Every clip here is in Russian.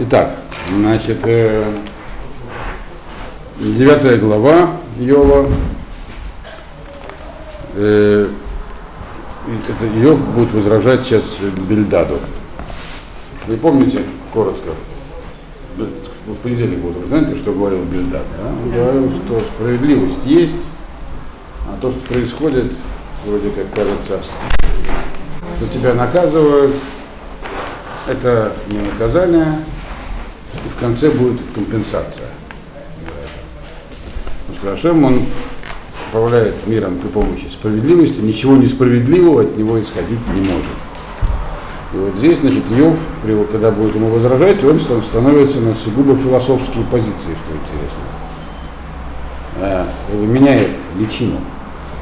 Итак, значит, э, девятая глава Йова. Э, это Йов будет возражать сейчас Бельдаду. Вы помните, коротко, в понедельник будет, знаете, что говорил Бельдад? Да? Он говорил, что справедливость есть, а то, что происходит, вроде как кажется, что тебя наказывают, это не наказание, и в конце будет компенсация. Потому что Ашем, он управляет миром при помощи справедливости, ничего несправедливого от него исходить не может. И вот здесь, значит, Йов, когда будет ему возражать, он становится на сугубо философские позиции, что интересно. А, меняет личину.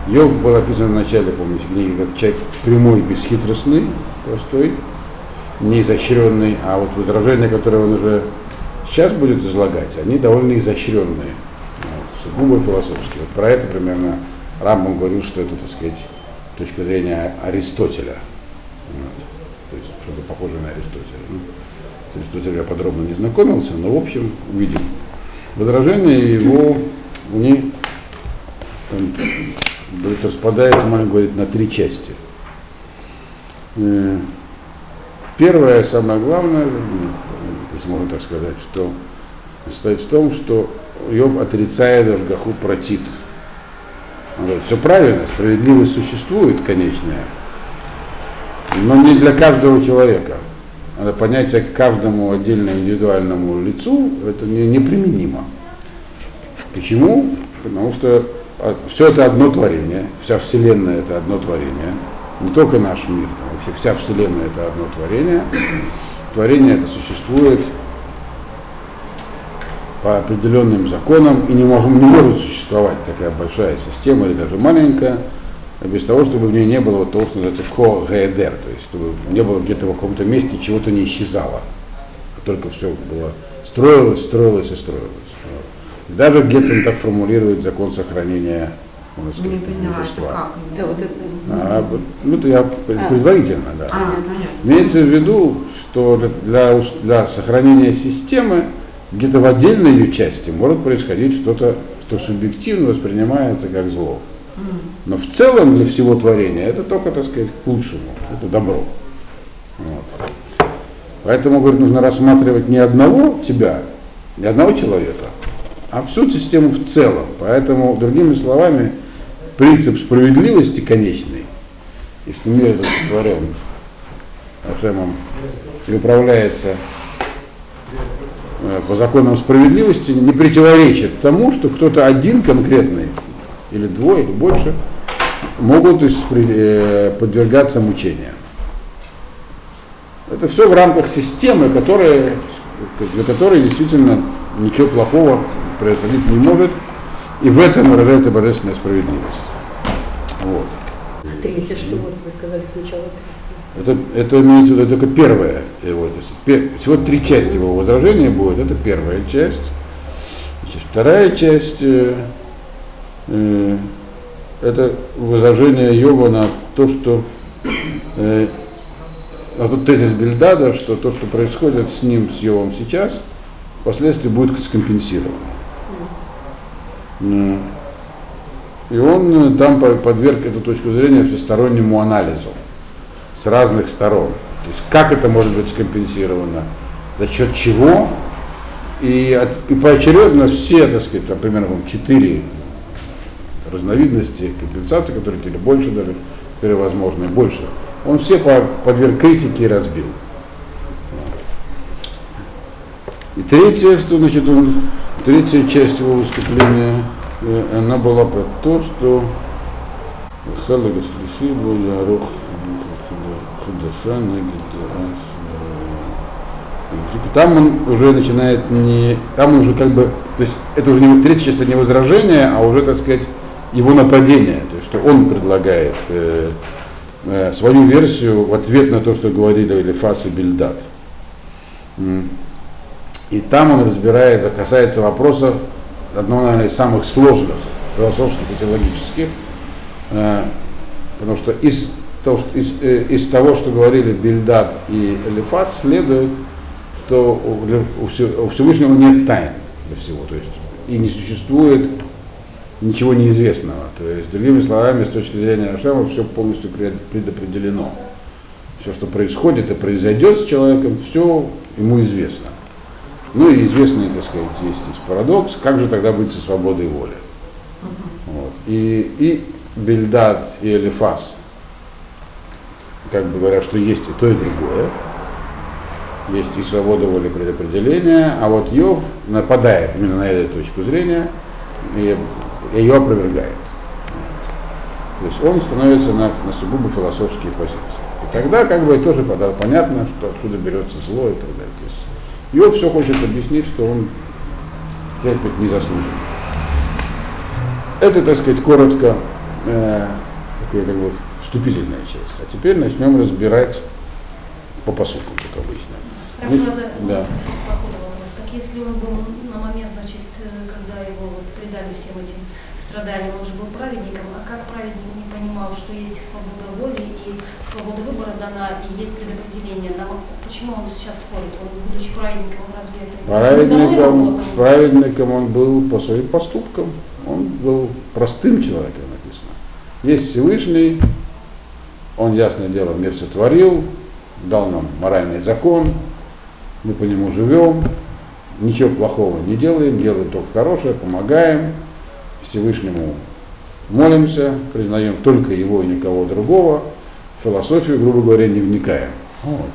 Йов был описан в начале, помните, книги, как человек прямой, бесхитростный, простой, не изощренный, а вот возражения, которые он уже сейчас будет излагать, они довольно изощренные, сугубо философские. Вот про это примерно Рамбом говорил, что это, так сказать, точка зрения Аристотеля. Вот. То есть что-то похожее на Аристотеля. Ну, с Аристотелем я подробно не знакомился, но в общем увидим. Возражение его, у них он, говорит, распадается, можно говорить, на три части. Э, первое, самое главное, если можно так сказать, что состоит в том, что Йов отрицает Ашгаху протит. Он говорит, все правильно, справедливость существует, конечная, но не для каждого человека. Надо понятие к каждому отдельно индивидуальному лицу, это не, неприменимо. Почему? Потому что а, все это одно творение, вся Вселенная это одно творение, не только наш мир, вообще вся Вселенная это одно творение. Творение это существует по определенным законам и не, может, не может существовать такая большая система или даже маленькая, без того, чтобы в ней не было вот того, что называется ко-гедер, то есть чтобы не было где-то в каком-то месте чего-то не исчезало, а только все было строилось, строилось и строилось. Даже где-то так формулирует закон сохранения можно сказать, не поняла, как? Да, вот это... а, ну, это я а. предварительно, да. А, Имеется в виду, что для, для сохранения системы где-то в отдельной ее части может происходить что-то, что субъективно воспринимается как зло. Но в целом для всего творения это только, так сказать, к лучшему, это добро. Вот. Поэтому, говорит, нужно рассматривать не одного тебя, не одного человека, а всю систему в целом. Поэтому, другими словами, принцип справедливости конечный, и что мир сотворен Ашемом и управляется э, по законам справедливости, не противоречит тому, что кто-то один конкретный или двое, или больше, могут э, подвергаться мучениям. Это все в рамках системы, которая, для которой действительно ничего плохого происходить не может, и в этом выражается божественная справедливость. Вот. А третье, что вот вы сказали сначала это, это имеется в виду только первое его. Всего три части его возражения будет. Это первая часть. Значит, вторая часть э, э, это возражение Йова на то, что э, на тот тезис Бельдада, что то, что происходит с ним, с Йовом сейчас, впоследствии будет скомпенсировано. И он э, там подверг эту точку зрения всестороннему анализу с разных сторон. То есть как это может быть скомпенсировано, за счет чего, и, от, и поочередно все, так сказать, там, примерно четыре разновидности компенсации, которые или больше даже, или возможно, и больше, он все подверг критике и разбил. И третье, что значит он, третья часть его выступления, э, она была про то, что там он уже начинает не, там он уже как бы, то есть это уже не третья часть, не возражение, а уже, так сказать, его нападение, то есть что он предлагает э, э, свою версию в ответ на то, что говорили Элифас и Бельдат. И там он разбирает, касается вопроса одного, наверное, из самых сложных философских и теологических, э, потому что из того, что, из, э, из того, что говорили Бельдат и Элифас, следует, что у, у Все- у Всевышнего нет тайн для всего, то есть и не существует ничего неизвестного. То есть, другими словами, с точки зрения Ашема, все полностью пред- предопределено. Все, что происходит и произойдет с человеком, все ему известно. Ну и известный, так сказать, здесь есть парадокс, как же тогда быть со свободой воли? Вот. И, и Бельдад, и Элифас, как бы говорят, что есть и то, и другое. Есть и свобода воли предопределения, а вот Йов нападает именно на эту точку зрения и ее опровергает. То есть он становится на, на сугубо философские позиции. И тогда как бы тоже понятно, что откуда берется зло и так далее. Есть Йов все хочет объяснить, что он терпит незаслуженно. Это, так сказать, коротко э, такая как бы вступительная часть. А теперь начнем разбирать по посылкам, как обычно. Рафаза, Да. Так если он был на момент, значит, э, когда его вот предали всем этим страданиям, он же был праведником, а как праведник не понимал, что есть и свобода воли, и свобода выбора дана, и есть предопределение? Нам- почему он сейчас спорит? Он, будучи праведником, он разве это Праведником, праведником он был по своим поступкам. Он был простым человеком, написано. Есть Всевышний, он, ясное дело, мир сотворил, дал нам моральный закон, мы по нему живем, ничего плохого не делаем, делаем только хорошее, помогаем, Всевышнему молимся, признаем только его и никого другого, философию, грубо говоря, не вникаем. Вот.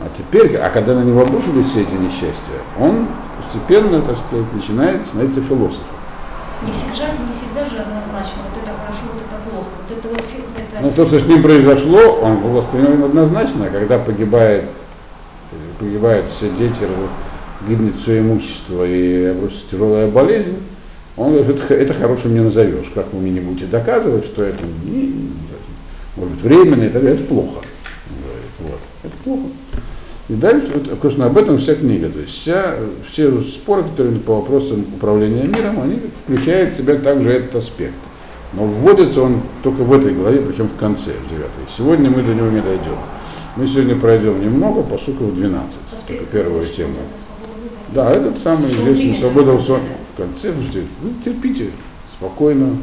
А теперь, а когда на него обрушились все эти несчастья, он постепенно, так сказать, начинает становиться философом. Не всегда, не всегда же однозначно, вот это хорошо, вот это плохо. Вот это вот это... Но то, что с ним произошло, он был воспринимаем однозначно, когда погибает, погибают все дети, гибнет все имущество и обрушится тяжелая болезнь, он говорит, это, это хорошим не назовешь, как вы мне не будете доказывать, что это не- может быть временно, и так далее, это плохо. Говорит, вот, это плохо. И дальше, вот, конечно, об этом вся книга, то есть вся, все споры, которые по вопросам управления миром, они включают в себя также этот аспект. Но вводится он только в этой главе, причем в конце, в 9. Сегодня мы до него не дойдем. Мы сегодня пройдем немного, по сути, в 12, аспект это эта свобода выбора. Да, этот самый Что известный свобода в конце. Слушайте, вы терпите спокойно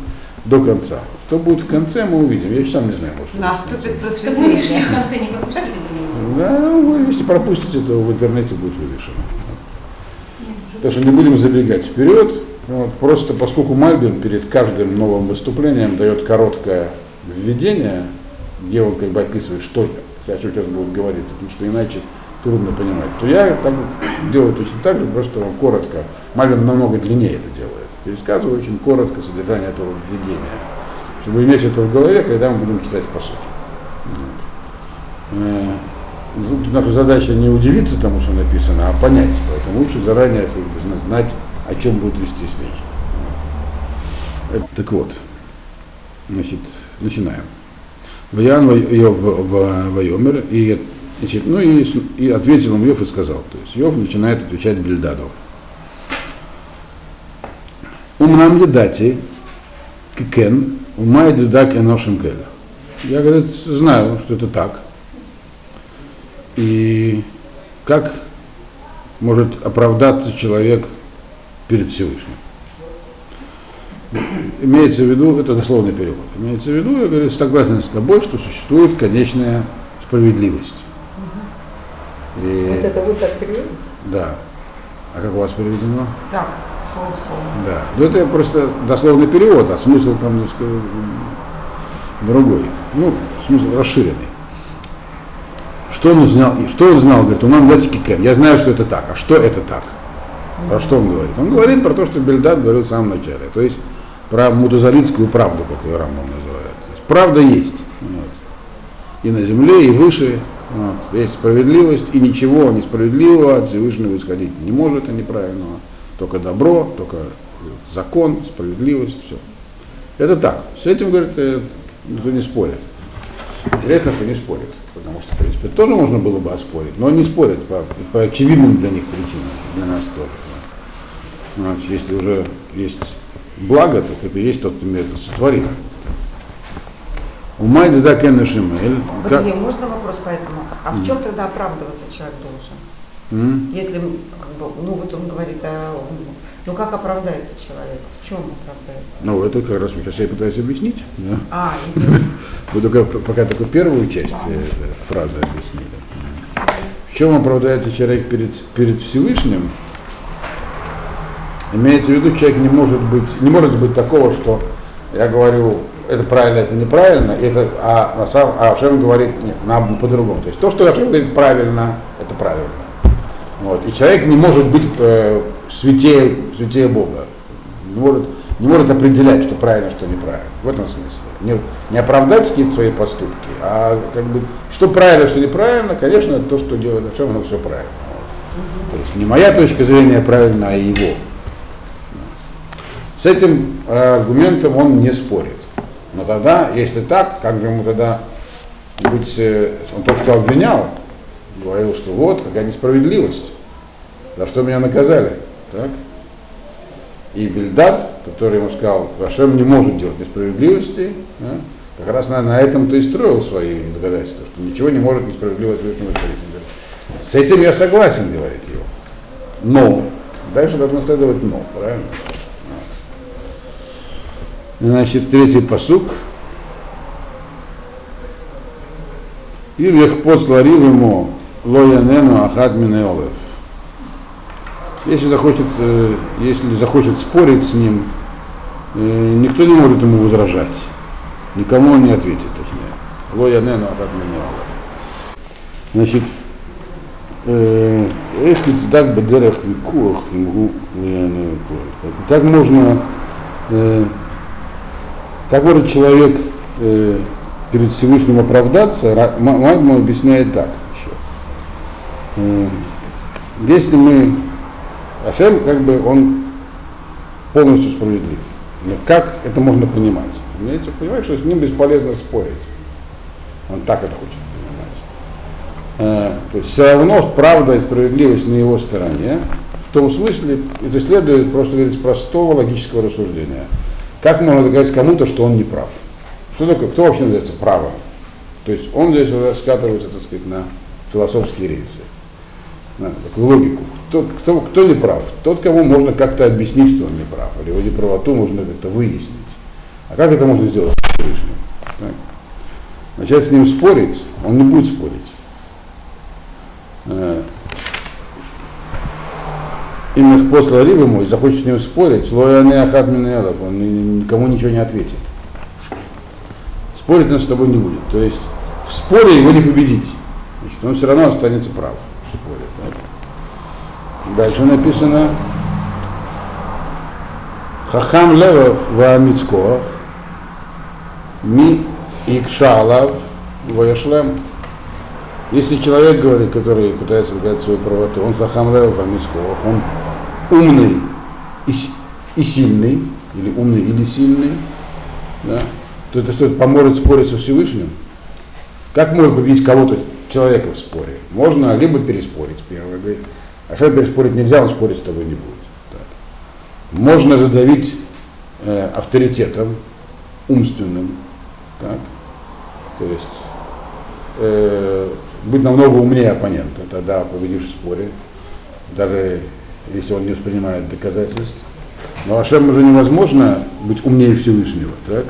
до конца. Что будет в конце, мы увидим. Я еще сам не знаю, может. Наступит конце. Чтобы мы лишнее просветление. в конце не пропустили? Да, если пропустите, то в интернете будет вывешено. Так что не будем забегать вперед. Вот, просто поскольку Мальбин перед каждым новым выступлением дает короткое введение, где он как бы описывает, что о чем сейчас будет говорить, потому что иначе трудно понимать, то я так делаю точно так же, просто он коротко. Мальбин намного длиннее это делает. Пересказываю очень коротко содержание этого введения, чтобы иметь это в голове, когда мы будем читать по сути. Вот. Э, Тут наша задача не удивиться тому, что написано, а понять. Поэтому лучше заранее знать, о чем будет вестись речь. Так вот, значит, начинаем. Ваян Вайомер, и, значит, ну и, и ответил им Йов и сказал. То есть Йов начинает отвечать Бельдаду. Умнам едати, кикен, умает дак эношим келя. Я, говорит, знаю, что это так. И как может оправдаться человек перед Всевышним? Имеется в виду, это дословный перевод, имеется в виду, я говорю, согласен с тобой, что существует конечная справедливость. И, Вот это вот так переводится? да. А как у вас переведено? Так, слово. Да. Ну это просто дословный перевод, а смысл там несколько м, другой. Ну, смысл расширенный. Что он знал? Что он знал? Говорит, у нас датики кен. Я знаю, что это так. А что это так? Про что он говорит? Он говорит про то, что Бельдад говорил в самом начале. То есть про мутазалитскую правду, как ее Рамбам называет. Есть правда есть. Вот. И на земле, и выше. Вот. Есть справедливость, и ничего несправедливого от Всевышнего исходить не может, и неправильного. Только добро, только закон, справедливость, все. Это так. С этим, говорит, э, никто не спорит. Интересно, что не спорят. Потому что, в принципе, тоже можно было бы оспорить, но не спорят по, по очевидным для них причинам, для нас тоже. да. Значит, если уже есть благо, так это и есть тот, кто мир это сотворил. Шимель. Друзья, можно вопрос по этому? А в чем тогда оправдываться человек должен? М? Если, как бы, ну вот он говорит, а, ну как оправдается человек? В чем оправдается? Ну, это как раз сейчас я пытаюсь объяснить. да. А. Вы только пока только первую часть э, фразы объяснили. В чем оправдается человек перед, перед Всевышним? Имеется в виду, человек не может быть, не может быть такого, что я говорю, это правильно, это неправильно, это, а, на самом, а Ашем говорит, нет, нам по-другому. То есть то, что Ашем говорит правильно, это правильно. Вот. И человек не может быть э, святее, святее Бога. Не может, не может определять, что правильно, что неправильно. В этом смысле. Не, не оправдать какие-то свои поступки, а как бы, что правильно, что неправильно, конечно, то, что делает Ашем, оно все правильно. Вот. То есть не моя точка зрения правильно, а его. С этим э, аргументом он не спорит. Но тогда, если так, как же ему тогда быть, э, он то, что обвинял, говорил, что вот, какая несправедливость, за что меня наказали. Так? И Бельдад, который ему сказал, Рашем не может делать несправедливости, да, как раз на, на этом-то и строил свои доказательства, что ничего не может несправедливо творить. С этим я согласен, говорит его. Но, дальше должно следовать но, правильно? Значит, третий посук. И легпот сларив ему лоянену ахад минеолев. Если захочет, э, если захочет спорить с ним, э, никто не может ему возражать. Никому он не ответит, точнее. Лоянену ахад минеолев. Значит, Эх, дак бедерах викуах, как можно э, как может человек э, перед Всевышним оправдаться, Магма объясняет так еще. Э, если мы, Ашем, как бы он полностью справедлив. Но как это можно понимать? Понимаете, понимаете, что с ним бесполезно спорить. Он так это хочет понимать. Э, то есть все равно правда и справедливость на его стороне. В том смысле, это следует просто говорить простого логического рассуждения. Как можно доказать кому-то, что он не прав? Что такое? Кто вообще называется правым? То есть он здесь скатывается, так сказать, на философские рельсы, на такую логику. Кто, кто, кто не прав? Тот, кому можно как-то объяснить, что он не прав, или его неправоту можно как-то выяснить. А как это можно сделать с Всевышним? Так. Начать с ним спорить, он не будет спорить. Э, именно после Ривы мой захочет с ним спорить, Лояне Ахат Минелов, он никому ничего не ответит. Спорить он с тобой не будет. То есть в споре его не победить. Значит, он все равно останется прав в споре. Да? Дальше написано Хахам Левов в Мицкоах Ми Икшалав Ваяшлем если человек, говорит, который пытается доказать свою правоту, он хахам лев амисков, он умный и, и сильный, или умный или сильный, да, то это что, поможет спорить со Всевышним? Как можно победить кого-то, человека в споре? Можно либо переспорить, первое, а что переспорить нельзя, он спорить с тобой не будет. Так. Можно задавить э, авторитетом умственным, так, то есть э, быть намного умнее оппонента, тогда победишь в споре, даже если он не воспринимает доказательств. Но Ашем уже невозможно быть умнее Всевышнего, так?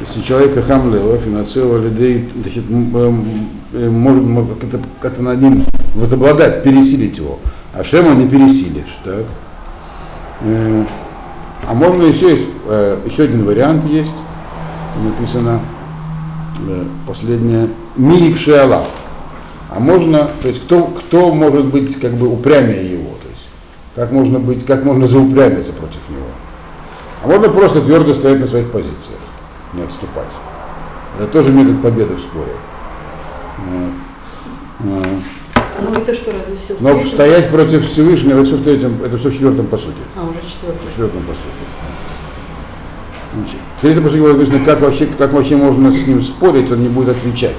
Если человека хамлева, финансировал людей, значит, может как-то, как над ним возобладать, пересилить его. А Шема не пересилишь. Так? Э, а можно еще есть, э, еще один вариант есть, написано э, последнее, Миик Шиалав. А можно, то есть кто, кто может быть как бы упрямее его, то есть как можно быть, как можно заупрямиться против него. А можно просто твердо стоять на своих позициях, не отступать. Это тоже метод победы в споре. Ну это что, разве все Но третьем? стоять против Всевышнего, это все в третьем, это все в четвертом по сути. А, уже четвертый. В четвертом по сути. Значит, в третьем по сути написано, как вообще, как вообще можно с ним спорить, он не будет отвечать.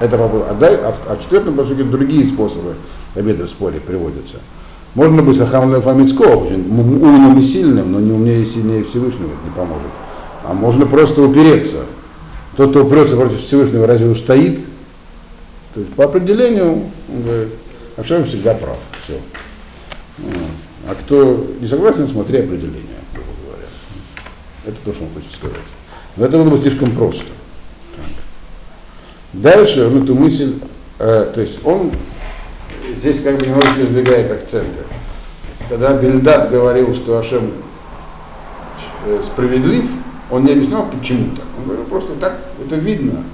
Это вопрос. А, дай, а, в, а в четвертом посуке другие способы победы в споре приводятся. Можно быть Хахам Фамицков, очень умным и сильным, но не умнее и сильнее Всевышнего, это не поможет. А можно просто упереться. Тот, кто упрется против Всевышнего, разве устоит? То есть по определению, он говорит, Ашем всегда прав. Все. А кто не согласен, смотри определение, грубо говоря. Это то, что он хочет сказать. Но это было бы слишком просто. Так. Дальше он эту мысль, э, то есть он здесь как бы немножко избегает акцента. Когда Бельдат говорил, что Ашем э, справедлив, он не объяснял почему-то. Он говорил, просто так это видно.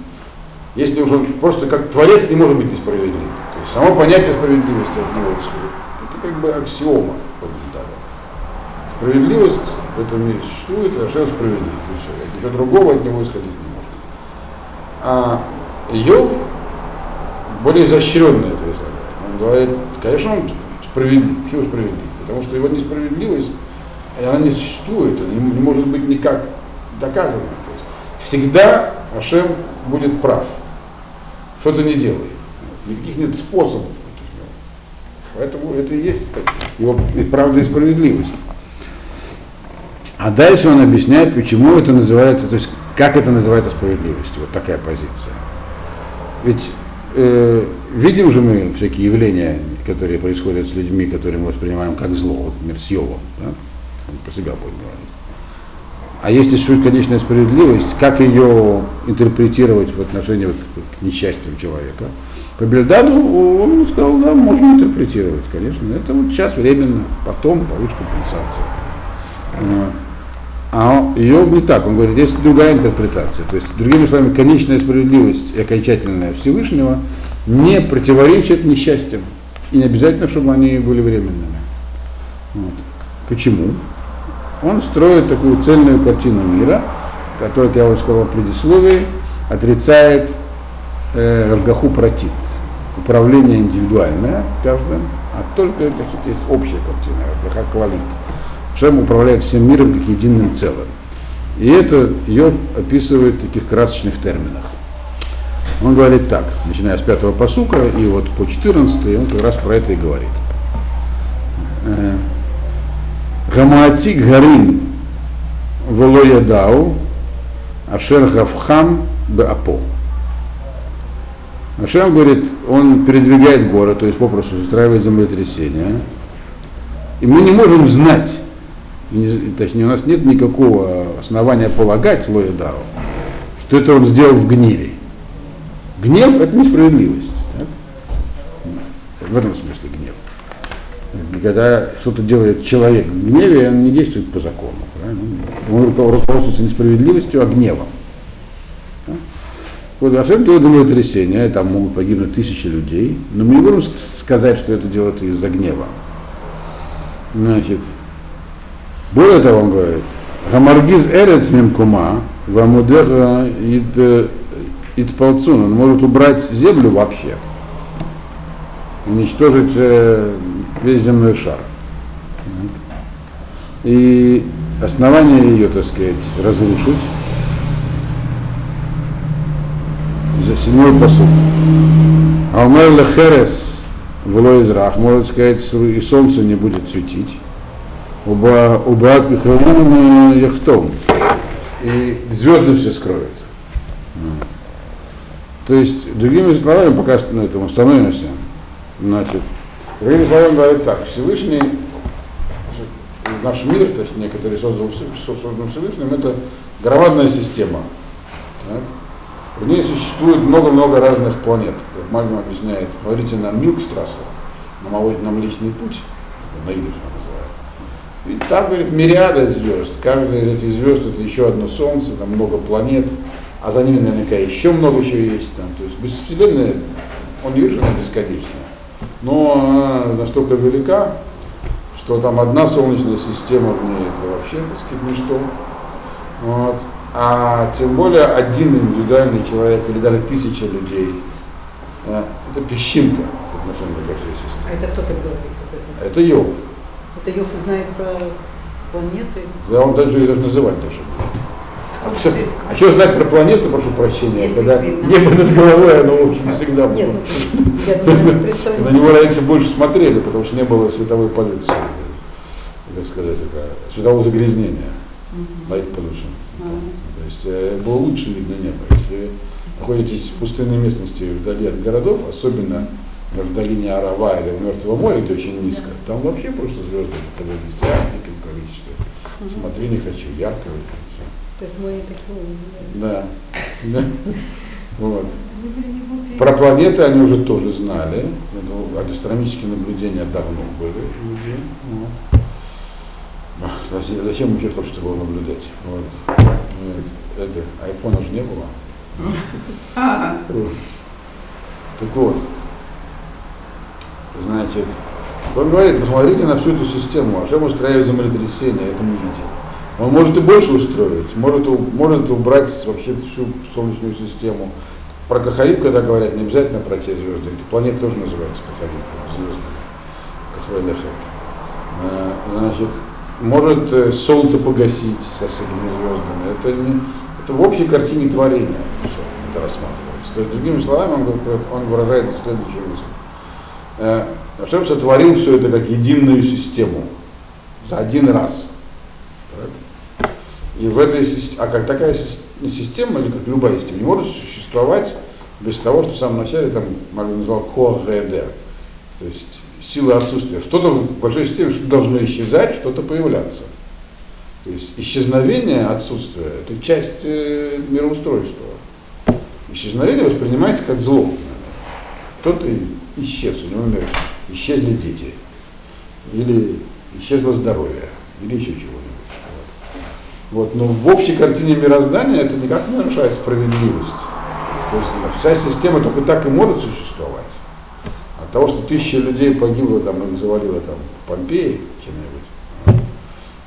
Если уже просто как творец не может быть несправедлив. То есть само понятие справедливости от него исходит. Это как бы аксиома Бельдату. Справедливость в этом мире существует, а Ашем справедлив. И все. Ничего другого от него исходить не может. А Йов более изощренный это он говорит, конечно, он справедлив. Почему справедлив? Потому что его несправедливость, она не существует, она не, может быть никак доказана. Всегда Ашем будет прав. Что ты не делай. Никаких нет способов против него. Поэтому это и есть его правда и справедливость. А дальше он объясняет, почему это называется, то есть как это называется справедливостью, вот такая позиция. Ведь э, видим же мы всякие явления, которые происходят с людьми, которые мы воспринимаем как зло, вот мир с Йовом, да? Про себя будет говорить. А если существует конечная справедливость, как ее интерпретировать в отношении вот, к несчастьям человека? По Бельдаду он сказал, да, можно интерпретировать, конечно. Это вот сейчас временно, потом получишь компенсацию. А Иов не так, он говорит, есть другая интерпретация. То есть, другими словами, конечная справедливость и окончательная Всевышнего не противоречат несчастьям. И не обязательно, чтобы они были временными. Вот. Почему? Он строит такую цельную картину мира, которая, как я уже сказал в предисловии, отрицает э, Ргаху протит. Управление индивидуальное каждым, а только значит, есть общая картина, Ргаха квалит. Шем управляет всем миром как единым целым. И это Йов описывает в таких красочных терминах. Он говорит так, начиная с пятого посука, и вот по 14 он как раз про это и говорит. Гамаати гарин волоядау, ашер гавхам беапо. Ашем говорит, он передвигает город, то есть попросту устраивает землетрясение. И мы не можем знать, точнее, у нас нет никакого основания полагать Лоядау, что это он сделал в гневе. Гнев – это несправедливость. Так? В этом смысле. Когда что-то делает человек в гневе, он не действует по закону. Правильно? Он руководствуется не справедливостью, а гневом. Так? Вот Ашем делает землетрясение, там могут погибнуть тысячи людей, но мы не можем сказать, что это делается из-за гнева. Значит, более того, он говорит, Гамаргиз эрец мимкума, вамудеха ид, ид полцун, он может убрать землю вообще, уничтожить э, весь земной шар. И основание ее, так сказать, разрушить. За седьмой посуд. А умер лехерес в израх, может сказать, и солнце не будет светить. Убрат Гахарун Яхтом. И звезды все скроют. То есть, другими словами, пока на этом остановимся, значит, другими словами говорит так, Всевышний, наш мир, точнее, который создал, создан Всевышним, это громадная система. Так? В ней существует много-много разных планет. Как Магнум объясняет, смотрите на Милкстрасса, на, на Млечный путь, на идиш и там, говорит, мириады звезд. Каждая из этих звезд это еще одно солнце, там много планет, а за ними наверняка еще много еще есть. Там. То есть Вселенная, он она бесконечная. Но она настолько велика, что там одна солнечная система в ней это вообще, так сказать, ничто. Вот. А тем более один индивидуальный человек или даже тысяча людей, это песчинка в отношении ко всей системе. А это кто так говорит? Это Йов. Это Йофа знает про планеты. Да, он даже ее даже называть даже. А, все, а что знать про планету, прошу прощения, Если когда небо над головой, оно, в общем, всегда Нет, было. ну, я думаю. На него раньше больше смотрели, потому что не было световой полюции, так сказать, это светового загрязнения, light pollution. То есть э, было лучше видно небо. Если находитесь в пустынной местности вдали от городов, особенно в долине Арава или в Мертвом море, где очень низко, там вообще просто звезды это десятником количество. Смотри, не хочу, ярко. Все. Так мы такие. Да. Да. Вот. Про планеты они уже тоже знали. Астрономические наблюдения давно были у людей. Вот. Зачем- Зачем еще то, что было наблюдать? Вот. Нет, Это, айфона же не было. Так вот, значит, он говорит, посмотрите на всю эту систему, Ашем устраивает землетрясение, это мы видим. Он может и больше устроить, может, может убрать вообще всю Солнечную систему. Про Кахаиб, когда говорят, не обязательно про те звезды, эти планеты тоже называются Кахаиб, звезды. Кахвелехет. Э, Значит, может э, Солнце погасить со всякими звездами. Это, не, это в общей картине творения все это рассматривается. То есть, другими словами, он, он выражает следующую мысль. Ашем сотворил все это как единую систему за один раз. Так? И в этой а как такая сис- система, или как любая система, не может существовать без того, что в самом начале там Марвин назвал ко-редер, то есть сила отсутствия. Что-то в большой системе что должно исчезать, что-то появляться. То есть исчезновение отсутствия – это часть э, мироустройства. Исчезновение воспринимается как зло. Кто-то исчез, у него, например, исчезли дети, или исчезло здоровье, или еще чего-нибудь. Вот. Но в общей картине мироздания это никак не нарушает справедливость. То есть ну, вся система только так и может существовать. От того, что тысячи людей погибло, там, их завалило там, в Помпеи чем-нибудь,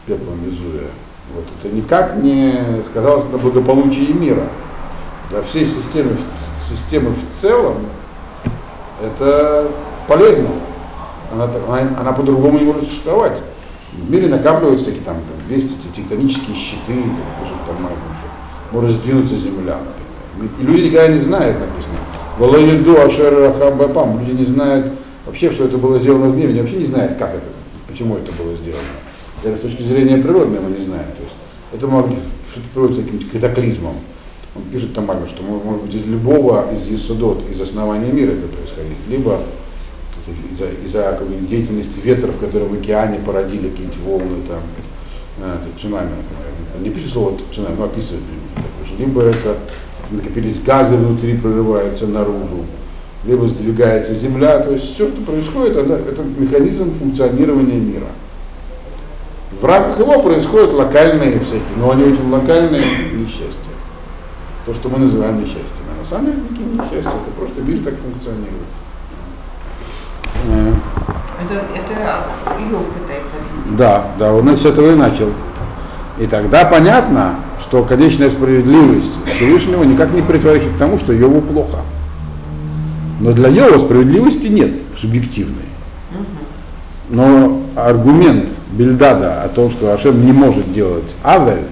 пеплом Везувия, вот, это никак не сказалось на благополучии мира. Для всей системы, системы в целом это полезно. Она, она, она по-другому не может существовать. В мире накапливаются всякие там, там есть эти тектонические щиты, там, там, может сдвинуться земля, например. И люди никогда не знают, написано. Валаиду Ашер Хабапам. Люди не знают вообще, что это было сделано в мире, они вообще не знают, как это, почему это было сделано. Даже с точки зрения природной мы не знаем. То есть это быть что-то приводится каким-то катаклизмам. Он пишет там, Мальбер, что может быть из любого из Есудот, из основания мира это происходить, либо из-за из-за какой-нибудь деятельности ветров, которые в океане породили какие-нибудь волны, там, э, цунами, например. Не пишет слово цунами, но описывает такое, либо это накопились газы внутри, прорываются наружу, либо сдвигается земля, то есть все, что происходит, это, это механизм функционирования мира. В рамках его происходят локальные всякие, но они очень локальные несчастья. То, что мы называем несчастьем. А на самом деле никакие несчастья, это просто мир так функционирует. Это, это Иов пытается объяснить. Да, да, он с этого и начал. И тогда понятно, что конечная справедливость Всевышнего никак не противоречит тому, что Йову плохо. Но для Йова справедливости нет субъективной. Но аргумент Бельдада о том, что Ашем не может делать авель,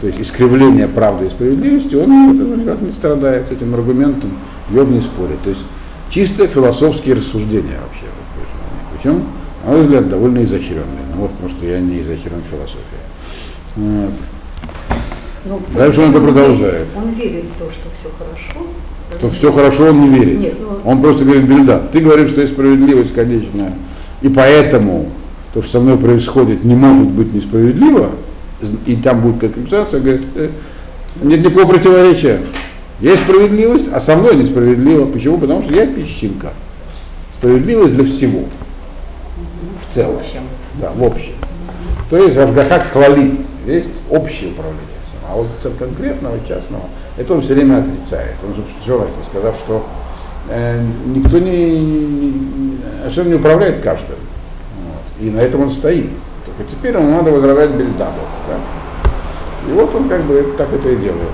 то есть искривление правды и справедливости, он этого никак не страдает. Этим аргументом Йов не спорит. То есть чисто философские рассуждения вообще. Причем, на мой взгляд, довольно изощренные. Ну вот, потому что я не изощрен в философии. Вот. То Дальше он это продолжает. Он верит в то, что все хорошо. Что все хорошо, он не верит. Нет, ну, Он просто говорит, Бельда, ты говоришь, что есть справедливость конечная, и поэтому то, что со мной происходит, не может быть несправедливо, и там будет компенсация, говорит, «Э, нет никакого противоречия. Есть справедливость, а со мной несправедливо. Почему? Потому что я песчинка. Справедливость для всего. В В целом. общем. Да, в общем. То есть Ашгаха хвалит, есть общее управление всем. А вот от конкретного, частного, это он все время отрицает. Он же все раз сказав, что э, никто не, не, Ашем не управляет каждым. Вот. И на этом он стоит. Только теперь ему надо возражать Бельдаду. Да? И вот он как бы так это и делает.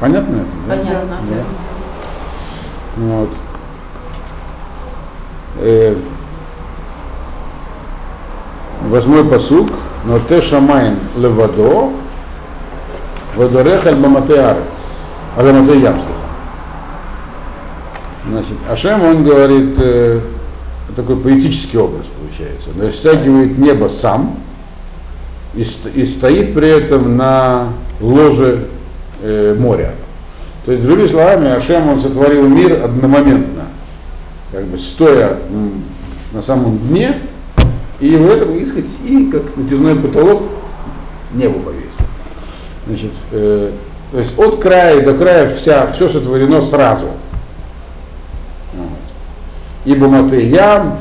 Понятно это? да? Понятно. Да. Вот. Э, восьмой посук, но те шамайн левадо, водорех аль бамате арец, аль бамате ям. Значит, Ашем, он говорит, э, такой поэтический образ получается, он растягивает небо сам и, ст- и стоит при этом на ложе э, моря. То есть, другими словами, Ашем, он сотворил мир одномоментно. как бы стоя на самом дне, и в этом, и, сказать, и как натяжной потолок небо повесил. Значит, э, то есть от края до края вся, все сотворено сразу. Вот. Ибо моты ям,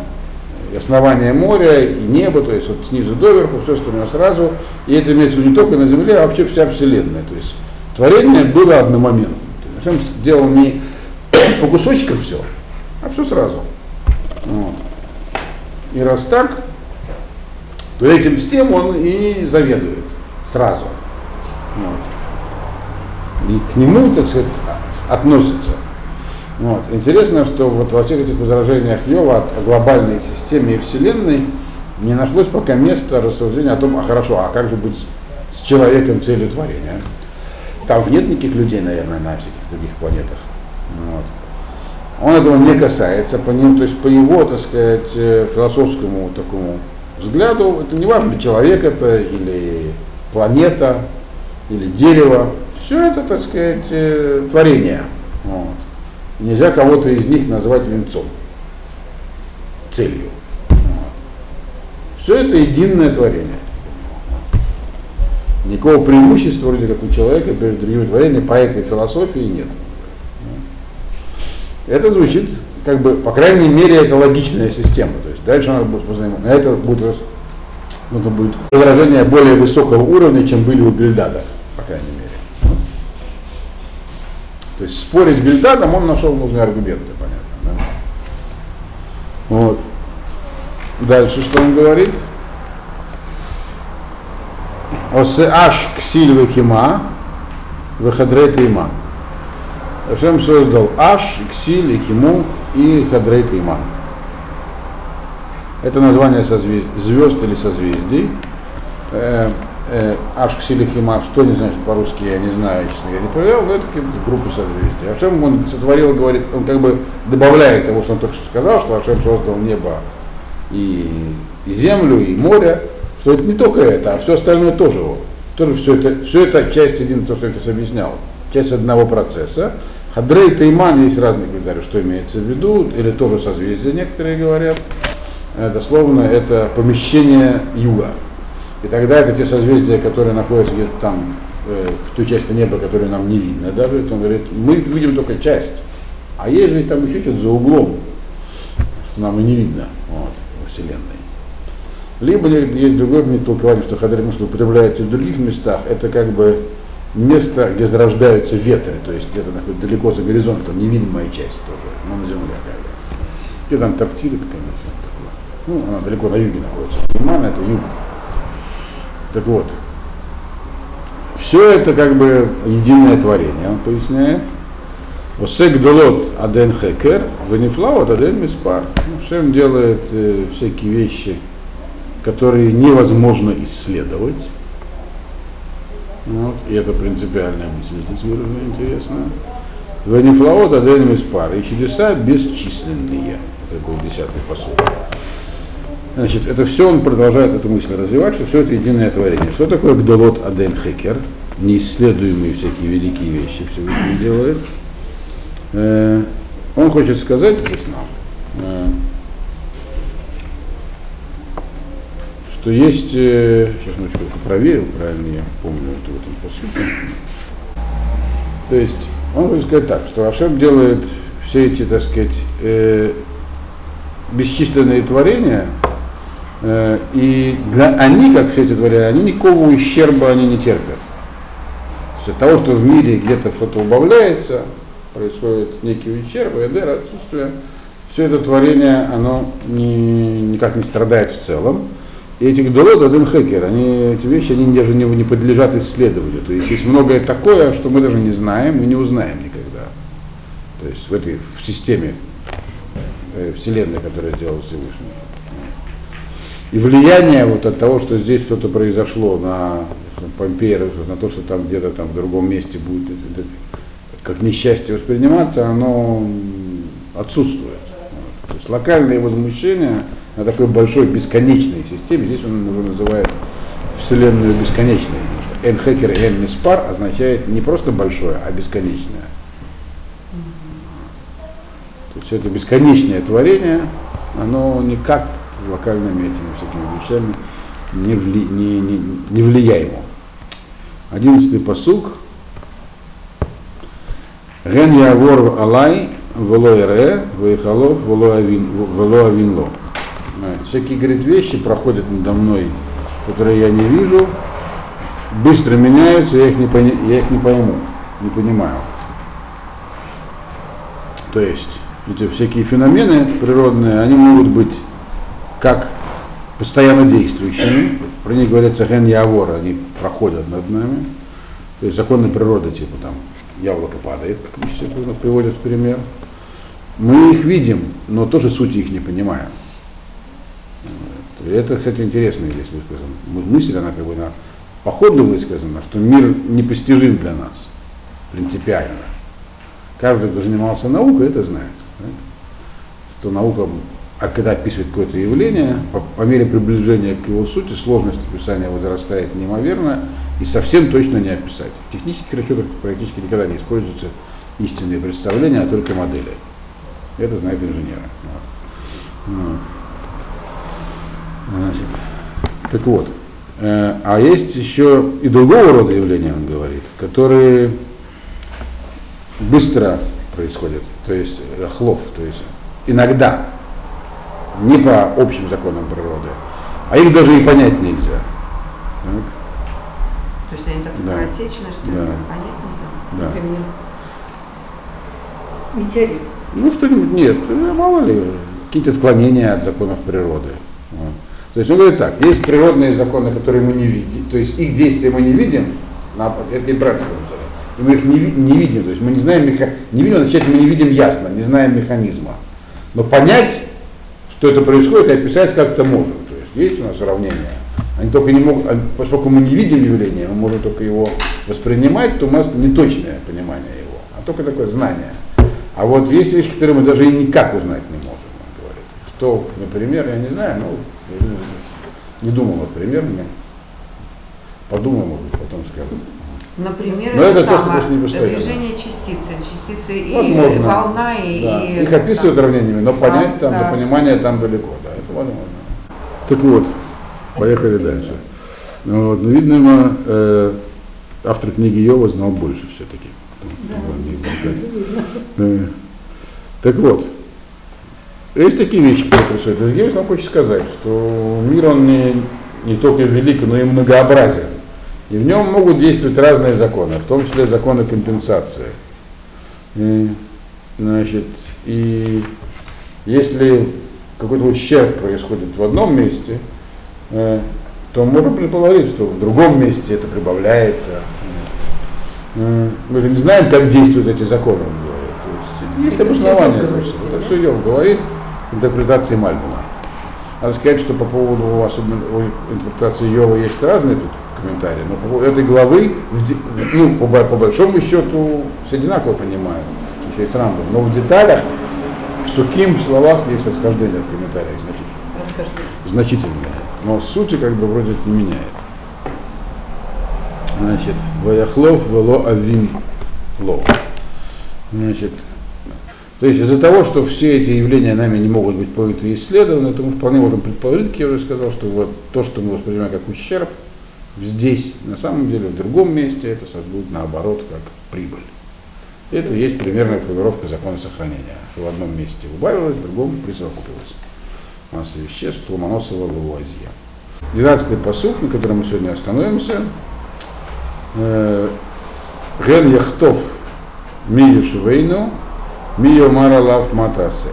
и основание моря, и небо, то есть вот снизу доверху, все остальное сразу. И это имеется не только на Земле, а вообще вся Вселенная. То есть творение было одномоментно. Он сделал не по кусочкам все, а все сразу. Вот. И раз так, то этим всем он и заведует сразу. Вот. И к нему, так сказать, относится. Вот. Интересно, что вот во всех этих возражениях Йова о глобальной системе и Вселенной не нашлось пока места рассуждения о том, а хорошо, а как же быть с человеком целью творения? Там нет никаких людей, наверное, на всяких других планетах. Вот. Он этого не касается, по ним, то есть по его, так сказать, э, философскому такому взгляду, это не важно, человек это или планета, или дерево, все это, так сказать, э, творение. Вот. Нельзя кого-то из них назвать венцом, целью. Все это единое творение. Никакого преимущества, вроде как у человека, перед другими творениями по этой философии нет. Это звучит, как бы, по крайней мере, это логичная система. То есть дальше она будет взаимодействовать. Это будет, это будет возражение более высокого уровня, чем были у Бельдада, по крайней мере. То есть спорить с Бельдадом он нашел нужные аргументы, понятно. Да? Вот. Дальше что он говорит? Осеаш ксиль векима вехадрейт има. Ашем создал Аш, Ксиль, и Киму и Хадрейт Има. Это название созвезд... звезд или созвездий. Э, э, Аш, Ксиль Хима, что не значит по-русски, я не знаю, честно я не проверял, но это какие-то группы созвездий. Ашем он сотворил, говорит, он как бы добавляет того, что он только что сказал, что Ашем создал небо и, и землю, и море, что это не только это, а все остальное тоже. Тоже все это, все это часть один, то, что я сейчас объяснял, часть одного процесса. Хадрей Тайман есть разные комментарии, что имеется в виду, или тоже созвездие некоторые говорят. Это словно это помещение юга. И тогда это те созвездия, которые находятся где-то там, э, в той части неба, которую нам не видно даже. Он говорит, мы видим только часть. А есть же там еще что-то за углом, что нам и не видно вот, во Вселенной. Либо есть другое мне толкование, что хадрим, что употребляется в других местах, это как бы место, где зарождаются ветры, то есть где-то находится далеко за горизонтом, невидимая часть тоже, но на земле как бы. Где там Антарктида какая-нибудь такое. Ну, она далеко на юге находится. Лиман это юг. Так вот, все это как бы единое творение, он поясняет. Осек долот аден хекер, венифлаут аден миспар. Ну, Шем делает э, всякие вещи, которые невозможно исследовать. Вот, и это принципиальная мысль здесь выражена, интересно. Венифлаот аден миспар. И чудеса бесчисленные. Это был десятый посуд. Значит, это все он продолжает эту мысль развивать, что все это единое творение. Что такое Гдолот Аден Хекер? Неисследуемые всякие великие вещи Всевышний делает. Э, он хочет сказать здесь нам, что есть, э, сейчас минуточку проверил, правильно я помню это в этом посуде. То есть он хочет сказать так, что Ашем делает все эти, так сказать, э, бесчисленные творения, э, и для, они, как все эти творения, они никакого ущерба они не терпят. То есть от того, что в мире где-то что-то убавляется, происходит некий ущерб, эдер, отсутствие, все это творение, оно не, никак не страдает в целом. И эти гдолот, один хекер, они, эти вещи, они даже не, не подлежат исследованию. То есть есть многое такое, что мы даже не знаем и не узнаем никогда. То есть в этой в системе э, Вселенной, которая сделал Всевышний. И влияние вот от того, что здесь что-то произошло на Помпея, на то, что там где-то там в другом месте будет это, это, как несчастье восприниматься, оно отсутствует. Вот. То есть локальные возмущения на такой большой бесконечной системе, здесь он уже называет Вселенную бесконечной, что Эн-Хекер и Эн-Миспар означает не просто большое, а бесконечное. То все это бесконечное творение, оно никак локальными этими всякими вещами не, вли, не, не, не влияемо. Одиннадцатый посук. Ген явор алай, вело ире, вейхалов, вело авинло. Всякие, говорит, вещи проходят надо мной, которые я не вижу, быстро меняются, я их не, пони, я их не пойму, не понимаю. То есть эти всякие феномены природные, они могут быть как постоянно действующими, про них говорится ген явор, они проходят над нами, то есть законы природы, типа там яблоко падает, как все приводят в пример. Мы их видим, но тоже суть их не понимаем. И это, кстати, интересная здесь высказана. Мысль, она как бы на походу высказана, что мир непостижим для нас, принципиально. Каждый, кто занимался наукой, это знает. Да? Что наука, а когда описывает какое-то явление, по, по мере приближения к его сути, сложность описания возрастает неимоверно, и совсем точно не описать. В технических расчетах практически никогда не используются истинные представления, а только модели. Это знают инженеры. Вот. Значит, так вот, э, а есть еще и другого рода явления, он говорит, которые быстро происходят, то есть э, хлов, то есть иногда, не по общим законам природы, а их даже и понять нельзя. Так. То есть они так Да. скоротечны, что Да. их понять нельзя. Да. Например, метеорит. Ну, что-нибудь нет, э, мало ли, какие-то отклонения от законов природы. То есть он говорит так, есть природные законы, которые мы не видим, то есть их действия мы не видим, на- это неправильно и мы их не, не видим, то есть мы не знаем, меха... не видим, означает, мы не видим ясно, не знаем механизма. Но понять, что это происходит, и описать как-то можем. То есть есть у нас уравнения. Они только не могут, поскольку мы не видим явления, мы можем только его воспринимать, то у нас неточное понимание его, а только такое знание. А вот есть вещи, которые мы даже и никак узнать не можем, он говорит. Что, например, я не знаю, я не, думал, например, мне. Подумал, может быть, потом скажу. Например, Но это то, что просто не движение частицы. Частицы и Возможно. волна, и, Да. и Их это описывают самое. уравнениями, но понять А, там, да, до понимания там далеко, да, это возможно. Так вот, поехали дальше. Ну, вот, ну, видно, э, автор книги Йова знал больше все-таки. Так вот, есть такие вещи, которые происходят. Другим нам хочет сказать, что мир, он не, не только велик, но и многообразен. И в нем могут действовать разные законы, в том числе законы компенсации. И, значит, и если какой-то ущерб происходит в одном месте, э, то можно предположить, что в другом месте это прибавляется. Э, Мы же не знаем, как действуют эти законы. То есть, есть обоснование. Это все Йов говорит интерпретации Мальбима. Надо сказать, что по поводу особенно интерпретации Йова есть разные тут комментарии, но по поводу этой главы, в ну, по, по большому счету, все одинаково понимают, еще есть рамбы, но в деталях, в сухим словах есть расхождение в комментариях значительное значительное, но сути как бы вроде не меняет. Значит, Ваяхлов вело авин ло. Значит, то есть из-за того, что все эти явления нами не могут быть поняты исследованы, то мы вполне можем предположить, как я уже сказал, что вот то, что мы воспринимаем как ущерб, здесь, на самом деле, в другом месте, это будет наоборот как прибыль. Это есть примерная формулировка закона сохранения, что в одном месте убавилось, в другом присовокупилось масса веществ Ломоносова Лавуазье. 12-й посух, на котором мы сегодня остановимся. Э, Ген Яхтов Мию Шувейну, Мию Маралав Матасе.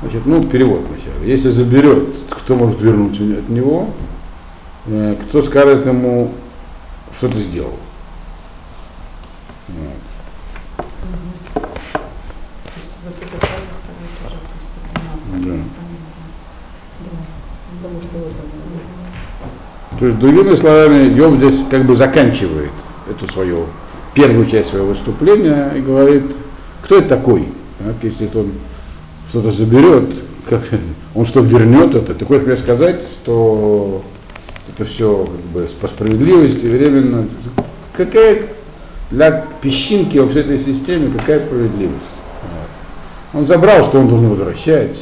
Значит, ну, перевод сначала. Если заберет, кто может вернуть от него, э, кто скажет ему, что ты сделал. Вот. То есть, другими словами, Йов здесь как бы заканчивает эту свою первую часть своего выступления и говорит, кто это такой? Так, если это он что-то заберет, как, он что вернет это, ты хочешь мне сказать, что это все как бы по справедливости временно. Какая для песчинки во всей этой системе, какая справедливость? Он забрал, что он должен возвращать.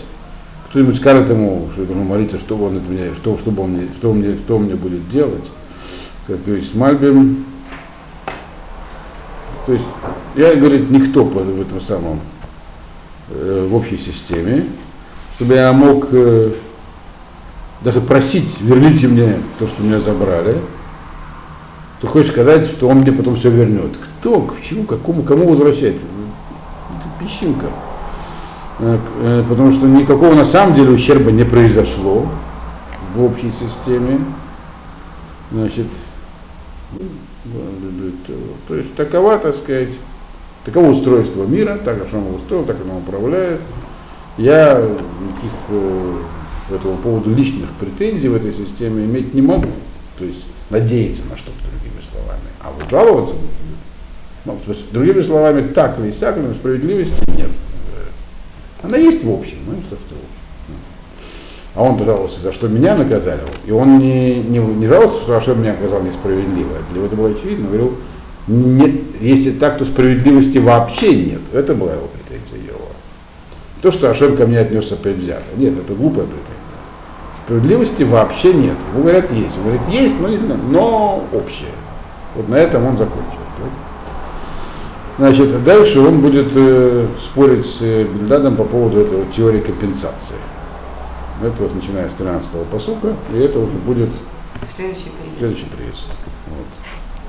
Кто-нибудь скажет ему, что должен молиться, что он от меня, что, чтобы он что, он мне, что он мне будет делать. Как говорит Мальбим. То есть, я, говорит, никто в этом самом, э, в общей системе, чтобы я мог э, даже просить, верните мне то, что меня забрали, ты хочешь сказать, что он мне потом все вернет. Кто, к чему, какому, кому возвращать? Это песчинка. Э, Потому что никакого на самом деле ущерба не произошло в общей системе. Значит, то есть такова, так сказать, таково устройство мира, так как он его устроил, так он управляет. Я никаких э, по этому поводу личных претензий в этой системе иметь не могу. То есть надеяться на что-то, другими словами. А вот жаловаться, ну, то есть, другими словами, так или сяк, но справедливости нет. Она есть в общем, ну и что в общем. А он жаловался, за что меня наказали. И он не, не, не жаловался, что Ашем меня наказал несправедливо. Для него это было очевидно. Он говорил, нет, если так, то справедливости вообще нет. Это была его претензия его. То, что Ашем ко мне отнесся предвзято. Нет, это глупая претензия. Справедливости вообще нет. Ему говорят, есть. Он говорит, есть, но, не, но общее. Вот на этом он закончил. Значит, а дальше он будет э, спорить с э, Бельдадом по поводу этого теории компенсации. Это вот начиная с 13-го посука, и это уже будет Следующий приезд. следующий приезд.